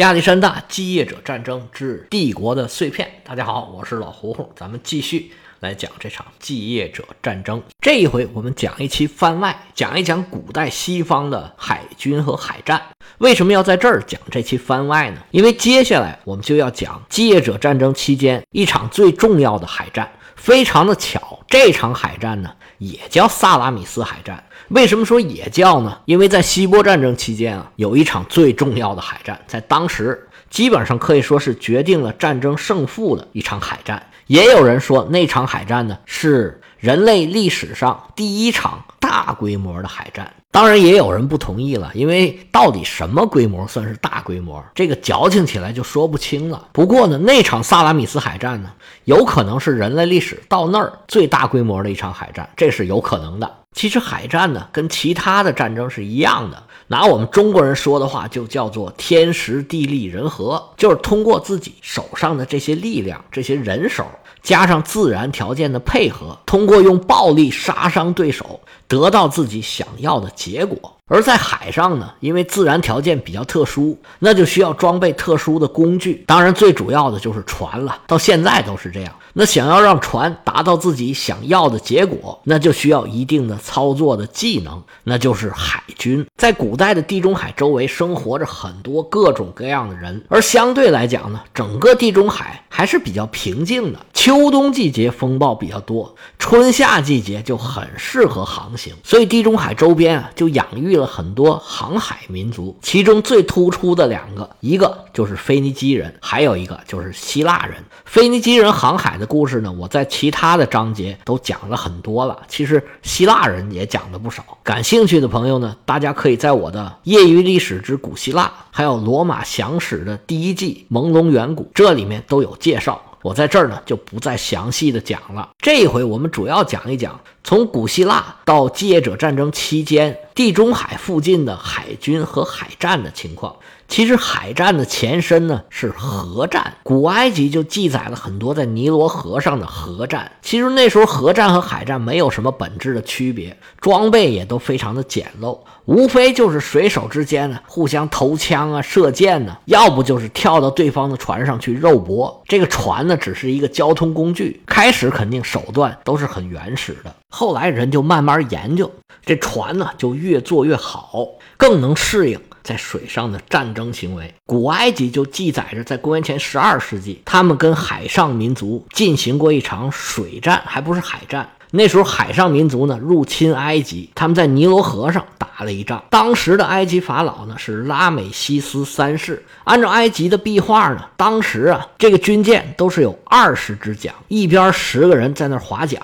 亚历山大继业者战争之帝国的碎片。大家好，我是老胡胡，咱们继续来讲这场继业者战争。这一回我们讲一期番外，讲一讲古代西方的海军和海战。为什么要在这儿讲这期番外呢？因为接下来我们就要讲继业者战争期间一场最重要的海战。非常的巧，这场海战呢也叫萨拉米斯海战。为什么说也叫呢？因为在希波战争期间啊，有一场最重要的海战，在当时基本上可以说是决定了战争胜负的一场海战。也有人说那场海战呢是人类历史上第一场大规模的海战。当然，也有人不同意了，因为到底什么规模算是大规模，这个矫情起来就说不清了。不过呢，那场萨拉米斯海战呢，有可能是人类历史到那儿最大规模的一场海战，这是有可能的。其实海战呢，跟其他的战争是一样的，拿我们中国人说的话，就叫做天时地利人和，就是通过自己手上的这些力量、这些人手，加上自然条件的配合，通过用暴力杀伤对手，得到自己想要的结果。而在海上呢，因为自然条件比较特殊，那就需要装备特殊的工具。当然，最主要的就是船了，到现在都是这样。那想要让船达到自己想要的结果，那就需要一定的操作的技能，那就是海军。在古代的地中海周围生活着很多各种各样的人，而相对来讲呢，整个地中海还是比较平静的。秋冬季节风暴比较多，春夏季节就很适合航行，所以地中海周边啊就养育了很多航海民族。其中最突出的两个，一个就是腓尼基人，还有一个就是希腊人。腓尼基人航海的故事呢，我在其他的章节都讲了很多了。其实希腊人也讲了不少。感兴趣的朋友呢，大家可以在我的《业余历史之古希腊》还有《罗马详史》的第一季《朦胧远古》这里面都有介绍。我在这儿呢就不再详细的讲了。这一回我们主要讲一讲从古希腊到继业者战争期间地中海附近的海军和海战的情况。其实海战的前身呢是河战，古埃及就记载了很多在尼罗河上的河战。其实那时候河战和海战没有什么本质的区别，装备也都非常的简陋，无非就是水手之间呢互相投枪啊、射箭呢，要不就是跳到对方的船上去肉搏。这个船呢只是一个交通工具，开始肯定手段都是很原始的，后来人就慢慢研究，这船呢就越做越好，更能适应。在水上的战争行为，古埃及就记载着，在公元前十二世纪，他们跟海上民族进行过一场水战，还不是海战。那时候海上民族呢入侵埃及，他们在尼罗河上打了一仗。当时的埃及法老呢是拉美西斯三世。按照埃及的壁画呢，当时啊这个军舰都是有二十只桨，一边十个人在那划桨。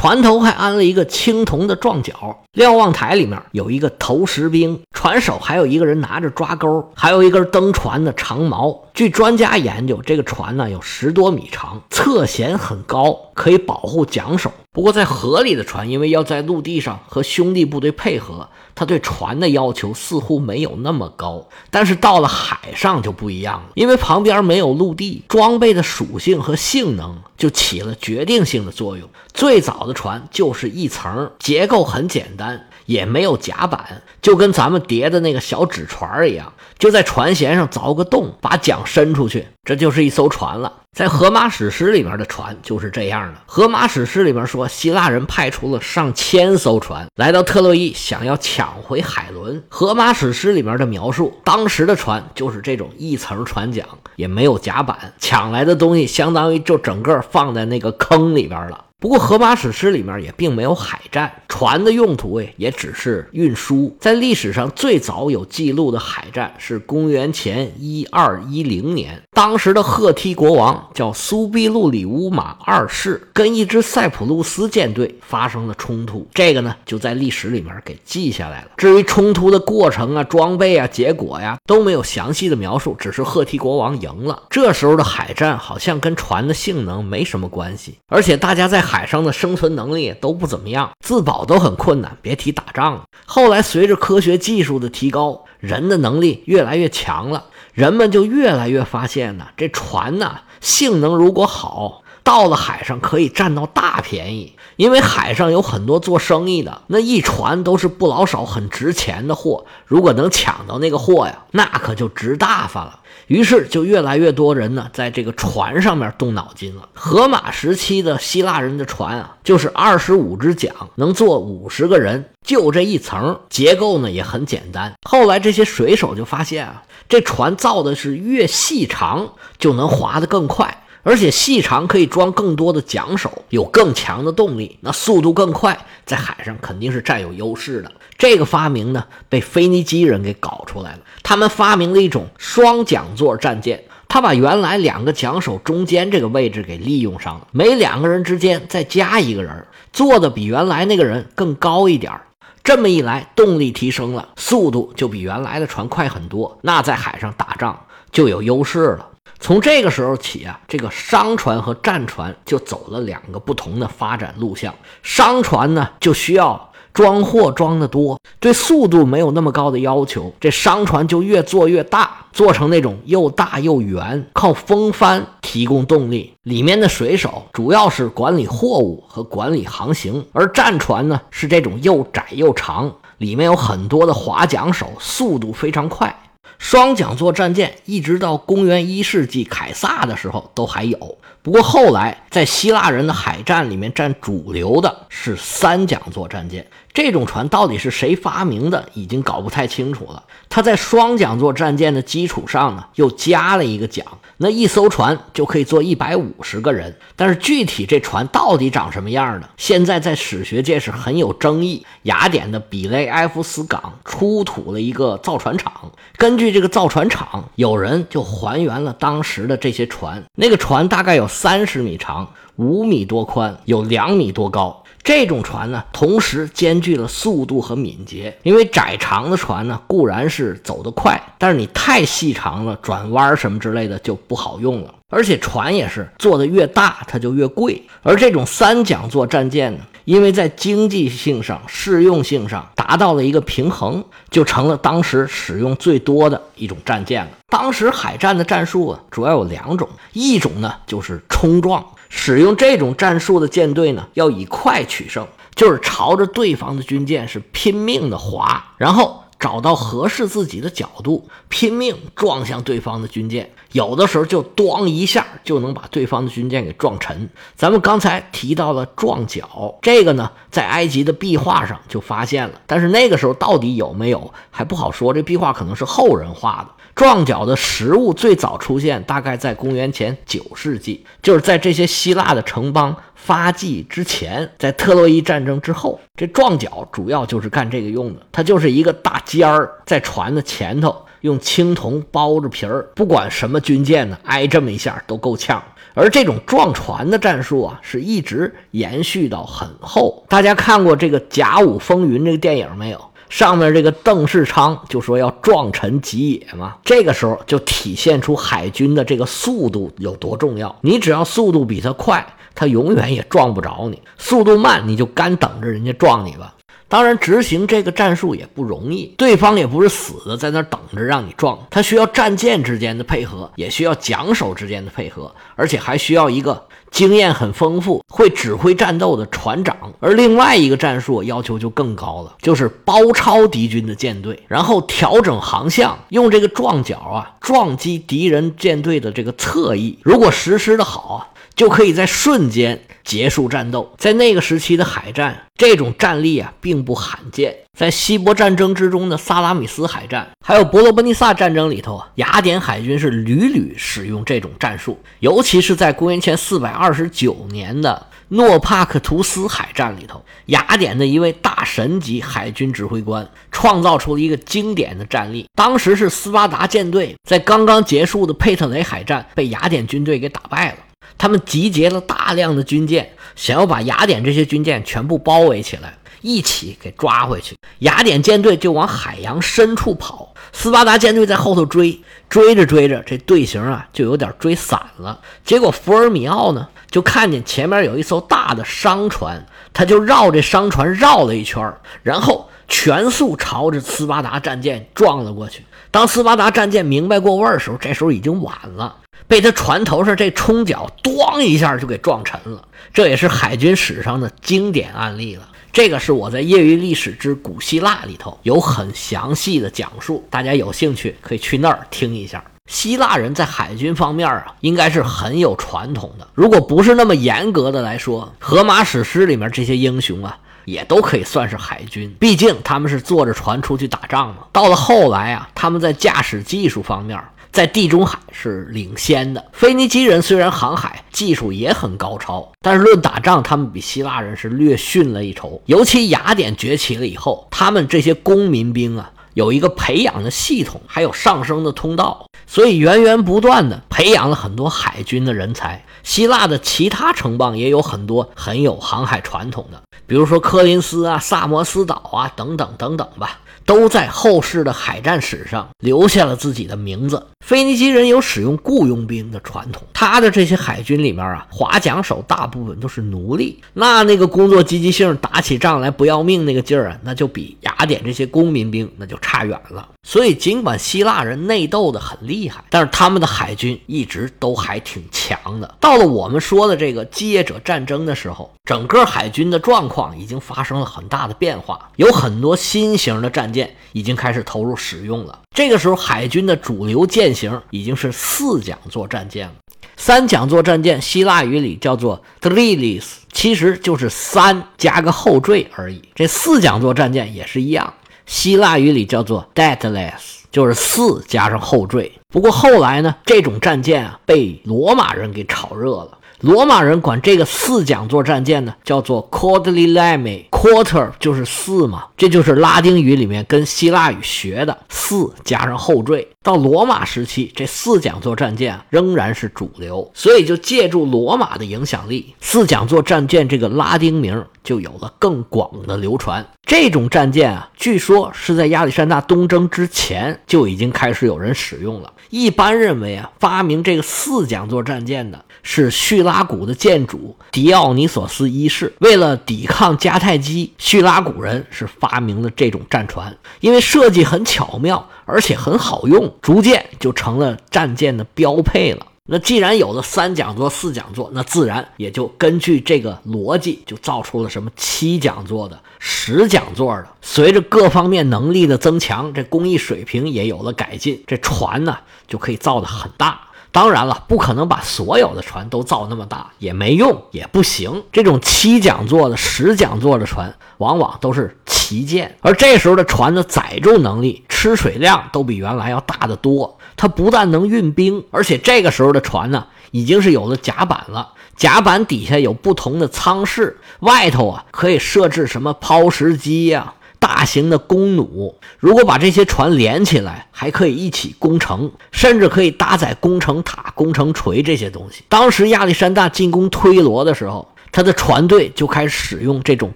船头还安了一个青铜的撞角，瞭望台里面有一个投石兵，船手还有一个人拿着抓钩，还有一根登船的长矛。据专家研究，这个船呢有十多米长，侧舷很高，可以保护桨手。不过在河里的船，因为要在陆地上和兄弟部队配合，他对船的要求似乎没有那么高。但是到了海上就不一样了，因为旁边没有陆地，装备的属性和性能就起了决定性的作用。最早的船就是一层，结构很简单，也没有甲板，就跟咱们叠的那个小纸船一样，就在船舷上凿个洞，把桨伸出去，这就是一艘船了。在《荷马史诗》里面的船就是这样的，《荷马史诗》里面说，希腊人派出了上千艘船来到特洛伊，想要抢回海伦。《荷马史诗》里面的描述，当时的船就是这种一层船桨，也没有甲板，抢来的东西相当于就整个放在那个坑里边了。不过，《荷马史诗》里面也并没有海战，船的用途也也只是运输。在历史上最早有记录的海战是公元前一二一零年，当时的赫梯国王叫苏必路里乌马二世，跟一支塞浦路斯舰队发生了冲突。这个呢，就在历史里面给记下来了。至于冲突的过程啊、装备啊、结果呀，都没有详细的描述，只是赫梯国王赢了。这时候的海战好像跟船的性能没什么关系，而且大家在。海上的生存能力都不怎么样，自保都很困难，别提打仗了。后来随着科学技术的提高，人的能力越来越强了，人们就越来越发现呢，这船呢性能如果好。到了海上可以占到大便宜，因为海上有很多做生意的，那一船都是不老少、很值钱的货。如果能抢到那个货呀，那可就值大发了。于是就越来越多人呢，在这个船上面动脑筋了。荷马时期的希腊人的船啊，就是二十五只桨，能坐五十个人，就这一层，结构呢也很简单。后来这些水手就发现啊，这船造的是越细长，就能划得更快。而且细长可以装更多的桨手，有更强的动力，那速度更快，在海上肯定是占有优势的。这个发明呢，被腓尼基人给搞出来了。他们发明了一种双桨座战舰，他把原来两个桨手中间这个位置给利用上了，每两个人之间再加一个人，坐的比原来那个人更高一点儿这么一来，动力提升了，速度就比原来的船快很多，那在海上打仗就有优势了。从这个时候起啊，这个商船和战船就走了两个不同的发展路向。商船呢，就需要装货装得多，对速度没有那么高的要求，这商船就越做越大，做成那种又大又圆，靠风帆提供动力。里面的水手主要是管理货物和管理航行，而战船呢是这种又窄又长，里面有很多的划桨手，速度非常快。双桨座战舰一直到公元一世纪凯撒的时候都还有，不过后来在希腊人的海战里面占主流的是三桨座战舰。这种船到底是谁发明的，已经搞不太清楚了。它在双桨座战舰的基础上呢，又加了一个桨，那一艘船就可以坐一百五十个人。但是具体这船到底长什么样呢，现在在史学界是很有争议。雅典的比雷埃夫斯港出土了一个造船厂，根据这个造船厂，有人就还原了当时的这些船。那个船大概有三十米长，五米多宽，有两米多高。这种船呢，同时兼具了速度和敏捷。因为窄长的船呢，固然是走得快，但是你太细长了，转弯什么之类的就不好用了。而且船也是做的越大，它就越贵。而这种三桨座战舰呢，因为在经济性上、适用性上达到了一个平衡，就成了当时使用最多的一种战舰了。当时海战的战术啊，主要有两种，一种呢就是冲撞。使用这种战术的舰队呢，要以快取胜，就是朝着对方的军舰是拼命的划，然后找到合适自己的角度，拼命撞向对方的军舰。有的时候就咣一下就能把对方的军舰给撞沉。咱们刚才提到了撞角，这个呢，在埃及的壁画上就发现了，但是那个时候到底有没有还不好说。这壁画可能是后人画的。撞角的实物最早出现，大概在公元前九世纪，就是在这些希腊的城邦发迹之前，在特洛伊战争之后。这撞角主要就是干这个用的，它就是一个大尖儿在船的前头，用青铜包着皮儿，不管什么军舰呢，挨这么一下都够呛。而这种撞船的战术啊，是一直延续到很后。大家看过这个《甲午风云》这个电影没有？上面这个邓世昌就说要撞沉吉野嘛，这个时候就体现出海军的这个速度有多重要。你只要速度比他快，他永远也撞不着你；速度慢，你就干等着人家撞你吧。当然，执行这个战术也不容易，对方也不是死的在那等着让你撞，他需要战舰之间的配合，也需要桨手之间的配合，而且还需要一个。经验很丰富、会指挥战斗的船长，而另外一个战术要求就更高了，就是包抄敌军的舰队，然后调整航向，用这个撞角啊撞击敌人舰队的这个侧翼。如果实施的好啊，就可以在瞬间。结束战斗，在那个时期的海战，这种战力啊并不罕见。在希波战争之中的萨拉米斯海战，还有伯罗奔尼撒战争里头，雅典海军是屡屡使用这种战术。尤其是在公元前四百二十九年的诺帕克图斯海战里头，雅典的一位大神级海军指挥官创造出了一个经典的战例。当时是斯巴达舰队在刚刚结束的佩特雷海战被雅典军队给打败了。他们集结了大量的军舰，想要把雅典这些军舰全部包围起来，一起给抓回去。雅典舰队就往海洋深处跑，斯巴达舰队在后头追，追着追着，这队形啊就有点追散了。结果福尔米奥呢，就看见前面有一艘大的商船，他就绕这商船绕了一圈，然后全速朝着斯巴达战舰撞了过去。当斯巴达战舰明白过味儿的时候，这时候已经晚了，被他船头上这冲角“咣”一下就给撞沉了。这也是海军史上的经典案例了。这个是我在《业余历史之古希腊》里头有很详细的讲述，大家有兴趣可以去那儿听一下。希腊人在海军方面啊，应该是很有传统的。如果不是那么严格的来说，荷马史诗里面这些英雄啊，也都可以算是海军。毕竟他们是坐着船出去打仗嘛。到了后来啊，他们在驾驶技术方面。在地中海是领先的。腓尼基人虽然航海技术也很高超，但是论打仗，他们比希腊人是略逊了一筹。尤其雅典崛起了以后，他们这些公民兵啊，有一个培养的系统，还有上升的通道，所以源源不断的培养了很多海军的人才。希腊的其他城邦也有很多很有航海传统的，比如说科林斯啊、萨摩斯岛啊等等等等吧。都在后世的海战史上留下了自己的名字。腓尼基人有使用雇佣兵的传统，他的这些海军里面啊，划桨手大部分都是奴隶，那那个工作积极性，打起仗来不要命那个劲儿啊，那就比雅典这些公民兵那就差远了。所以，尽管希腊人内斗的很厉害，但是他们的海军一直都还挺强的。到了我们说的这个基业者战争的时候，整个海军的状况已经发生了很大的变化，有很多新型的战舰。已经开始投入使用了。这个时候，海军的主流舰型已经是四桨座战舰了。三桨座战舰，希腊语里叫做 d r i l i s 其实就是三加个后缀而已。这四桨座战舰也是一样，希腊语里叫做 d a t l e s 就是四加上后缀。不过后来呢，这种战舰啊被罗马人给炒热了。罗马人管这个四桨座战舰呢，叫做 quadrilae。quarter 就是四嘛，这就是拉丁语里面跟希腊语学的四加上后缀。到罗马时期，这四桨座战舰仍然是主流，所以就借助罗马的影响力，四桨座战舰这个拉丁名就有了更广的流传。这种战舰啊，据说是在亚历山大东征之前就已经开始有人使用了。一般认为啊，发明这个四桨座战舰的是叙拉古的建主狄奥尼索斯一世。为了抵抗迦太基，叙拉古人是发明了这种战船，因为设计很巧妙，而且很好用，逐渐就成了战舰的标配了。那既然有了三桨座、四桨座，那自然也就根据这个逻辑，就造出了什么七桨座的、十桨座的。随着各方面能力的增强，这工艺水平也有了改进，这船呢就可以造得很大。当然了，不可能把所有的船都造那么大，也没用，也不行。这种七桨座的、十桨座的船，往往都是旗舰，而这时候的船的载重能力、吃水量都比原来要大得多。它不但能运兵，而且这个时候的船呢，已经是有了甲板了。甲板底下有不同的舱室，外头啊可以设置什么抛石机呀、大型的弓弩。如果把这些船连起来，还可以一起攻城，甚至可以搭载攻城塔、攻城锤这些东西。当时亚历山大进攻推罗的时候，他的船队就开始使用这种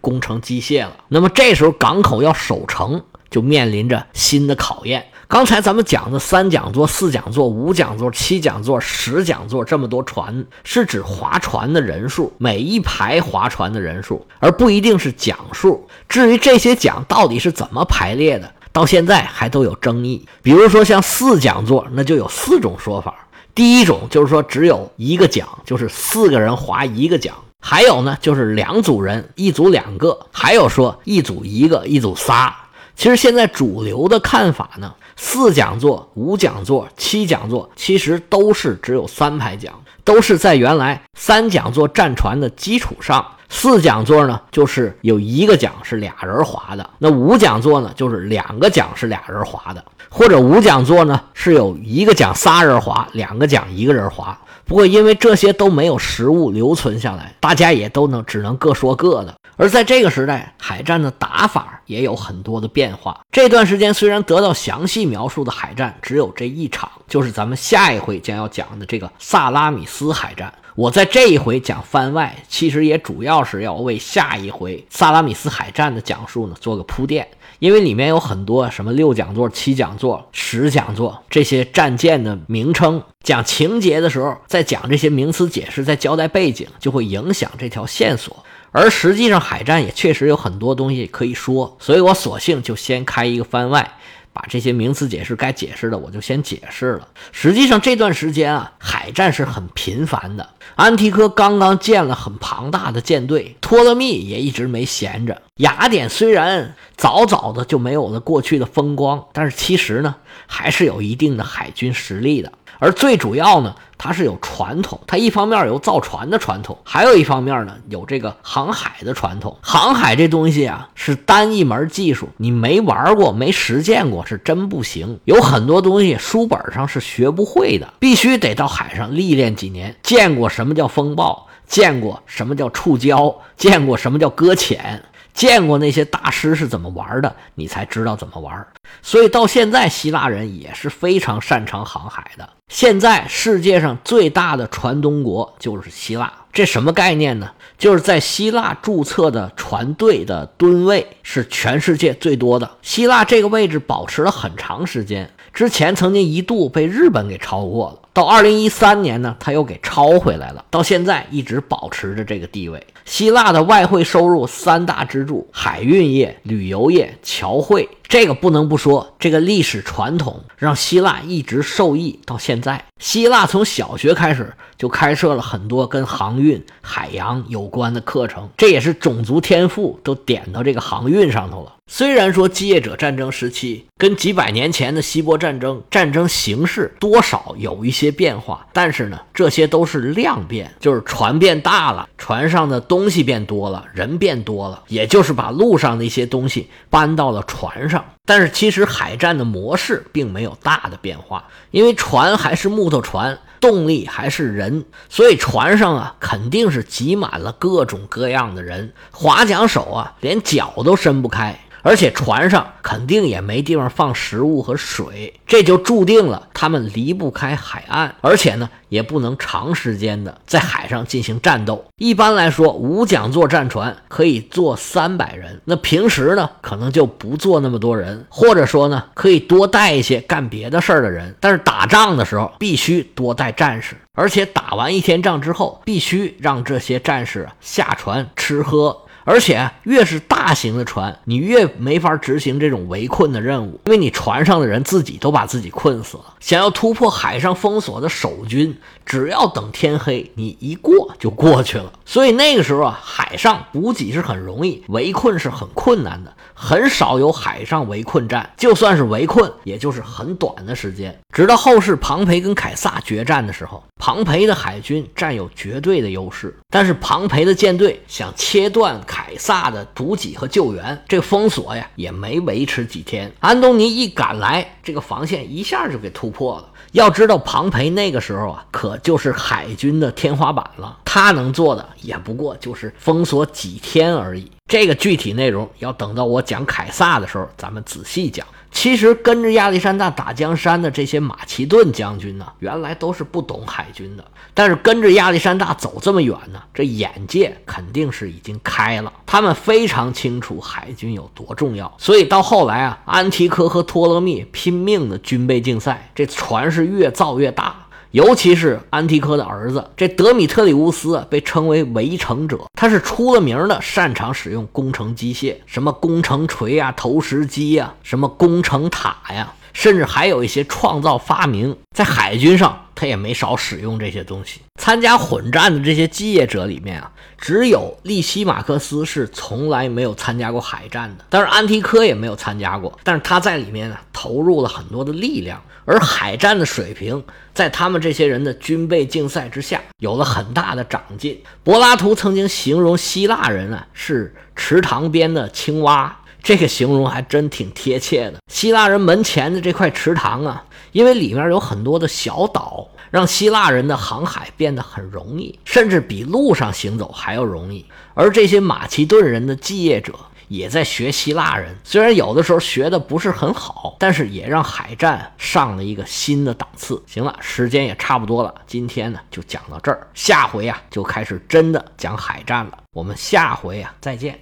工程机械了。那么这时候港口要守城，就面临着新的考验。刚才咱们讲的三讲座、四讲座、五讲座、七讲座、十讲座这么多船，是指划船的人数，每一排划船的人数，而不一定是讲数。至于这些讲到底是怎么排列的，到现在还都有争议。比如说像四讲座，那就有四种说法。第一种就是说只有一个讲，就是四个人划一个讲；还有呢就是两组人，一组两个；还有说一组一个，一组仨。其实现在主流的看法呢。四讲座、五讲座、七讲座，其实都是只有三排桨，都是在原来三讲座战船的基础上。四讲座呢，就是有一个桨是俩人划的；那五讲座呢，就是两个桨是俩人划的，或者五讲座呢是有一个桨仨人划，两个桨一个人划。不过因为这些都没有实物留存下来，大家也都能只能各说各的。而在这个时代，海战的打法也有很多的变化。这段时间虽然得到详细描述的海战只有这一场，就是咱们下一回将要讲的这个萨拉米斯海战。我在这一回讲番外，其实也主要是要为下一回萨拉米斯海战的讲述呢做个铺垫，因为里面有很多什么六讲座、七讲座、十讲座这些战舰的名称。讲情节的时候，在讲这些名词解释，在交代背景，就会影响这条线索。而实际上海战也确实有很多东西可以说，所以我索性就先开一个番外。把这些名词解释该解释的，我就先解释了。实际上这段时间啊，海战是很频繁的。安提柯刚刚建了很庞大的舰队，托勒密也一直没闲着。雅典虽然早早的就没有了过去的风光，但是其实呢，还是有一定的海军实力的。而最主要呢，它是有传统，它一方面有造船的传统，还有一方面呢，有这个航海的传统。航海这东西啊，是单一门技术，你没玩过、没实践过，是真不行。有很多东西书本上是学不会的，必须得到海上历练几年，见过什么叫风暴，见过什么叫触礁，见过什么叫搁浅。见过那些大师是怎么玩的，你才知道怎么玩。所以到现在，希腊人也是非常擅长航海的。现在世界上最大的船东国就是希腊，这什么概念呢？就是在希腊注册的船队的吨位是全世界最多的。希腊这个位置保持了很长时间，之前曾经一度被日本给超过了。到二零一三年呢，他又给超回来了，到现在一直保持着这个地位。希腊的外汇收入三大支柱：海运业、旅游业、侨汇。这个不能不说，这个历史传统让希腊一直受益到现在。希腊从小学开始就开设了很多跟航运、海洋有关的课程，这也是种族天赋都点到这个航运上头了。虽然说继业者战争时期跟几百年前的希波战争战争形势多少有一些些变化，但是呢，这些都是量变，就是船变大了，船上的东西变多了，人变多了，也就是把路上的一些东西搬到了船上。但是其实海战的模式并没有大的变化，因为船还是木头船，动力还是人，所以船上啊肯定是挤满了各种各样的人，划桨手啊连脚都伸不开。而且船上肯定也没地方放食物和水，这就注定了他们离不开海岸，而且呢，也不能长时间的在海上进行战斗。一般来说，五桨座战船可以坐三百人，那平时呢，可能就不坐那么多人，或者说呢，可以多带一些干别的事儿的人。但是打仗的时候，必须多带战士，而且打完一天仗之后，必须让这些战士下船吃喝。而且越是大型的船，你越没法执行这种围困的任务，因为你船上的人自己都把自己困死了。想要突破海上封锁的守军，只要等天黑，你一过就过去了。所以那个时候啊，海上补给是很容易，围困是很困难的，很少有海上围困战。就算是围困，也就是很短的时间。直到后世庞培跟凯撒决战的时候，庞培的海军占有绝对的优势，但是庞培的舰队想切断。凯撒的补给和救援，这封锁呀也没维持几天。安东尼一赶来，这个防线一下就给突破了。要知道，庞培那个时候啊，可就是海军的天花板了。他能做的也不过就是封锁几天而已。这个具体内容要等到我讲凯撒的时候，咱们仔细讲。其实跟着亚历山大打江山的这些马其顿将军呢，原来都是不懂海军的。但是跟着亚历山大走这么远呢，这眼界肯定是已经开了。他们非常清楚海军有多重要，所以到后来啊，安提柯和托勒密拼命的军备竞赛，这船是越造越大。尤其是安提柯的儿子，这德米特里乌斯被称为围城者，他是出了名的擅长使用工程机械，什么工程锤呀、投石机呀、什么工程塔呀，甚至还有一些创造发明，在海军上他也没少使用这些东西。参加混战的这些基业者里面啊，只有利西马克斯是从来没有参加过海战的，但是安提柯也没有参加过，但是他在里面呢投入了很多的力量。而海战的水平，在他们这些人的军备竞赛之下，有了很大的长进。柏拉图曾经形容希腊人啊是池塘边的青蛙，这个形容还真挺贴切的。希腊人门前的这块池塘啊，因为里面有很多的小岛，让希腊人的航海变得很容易，甚至比路上行走还要容易。而这些马其顿人的继业者。也在学希腊人，虽然有的时候学的不是很好，但是也让海战上了一个新的档次。行了，时间也差不多了，今天呢就讲到这儿，下回啊就开始真的讲海战了。我们下回啊再见。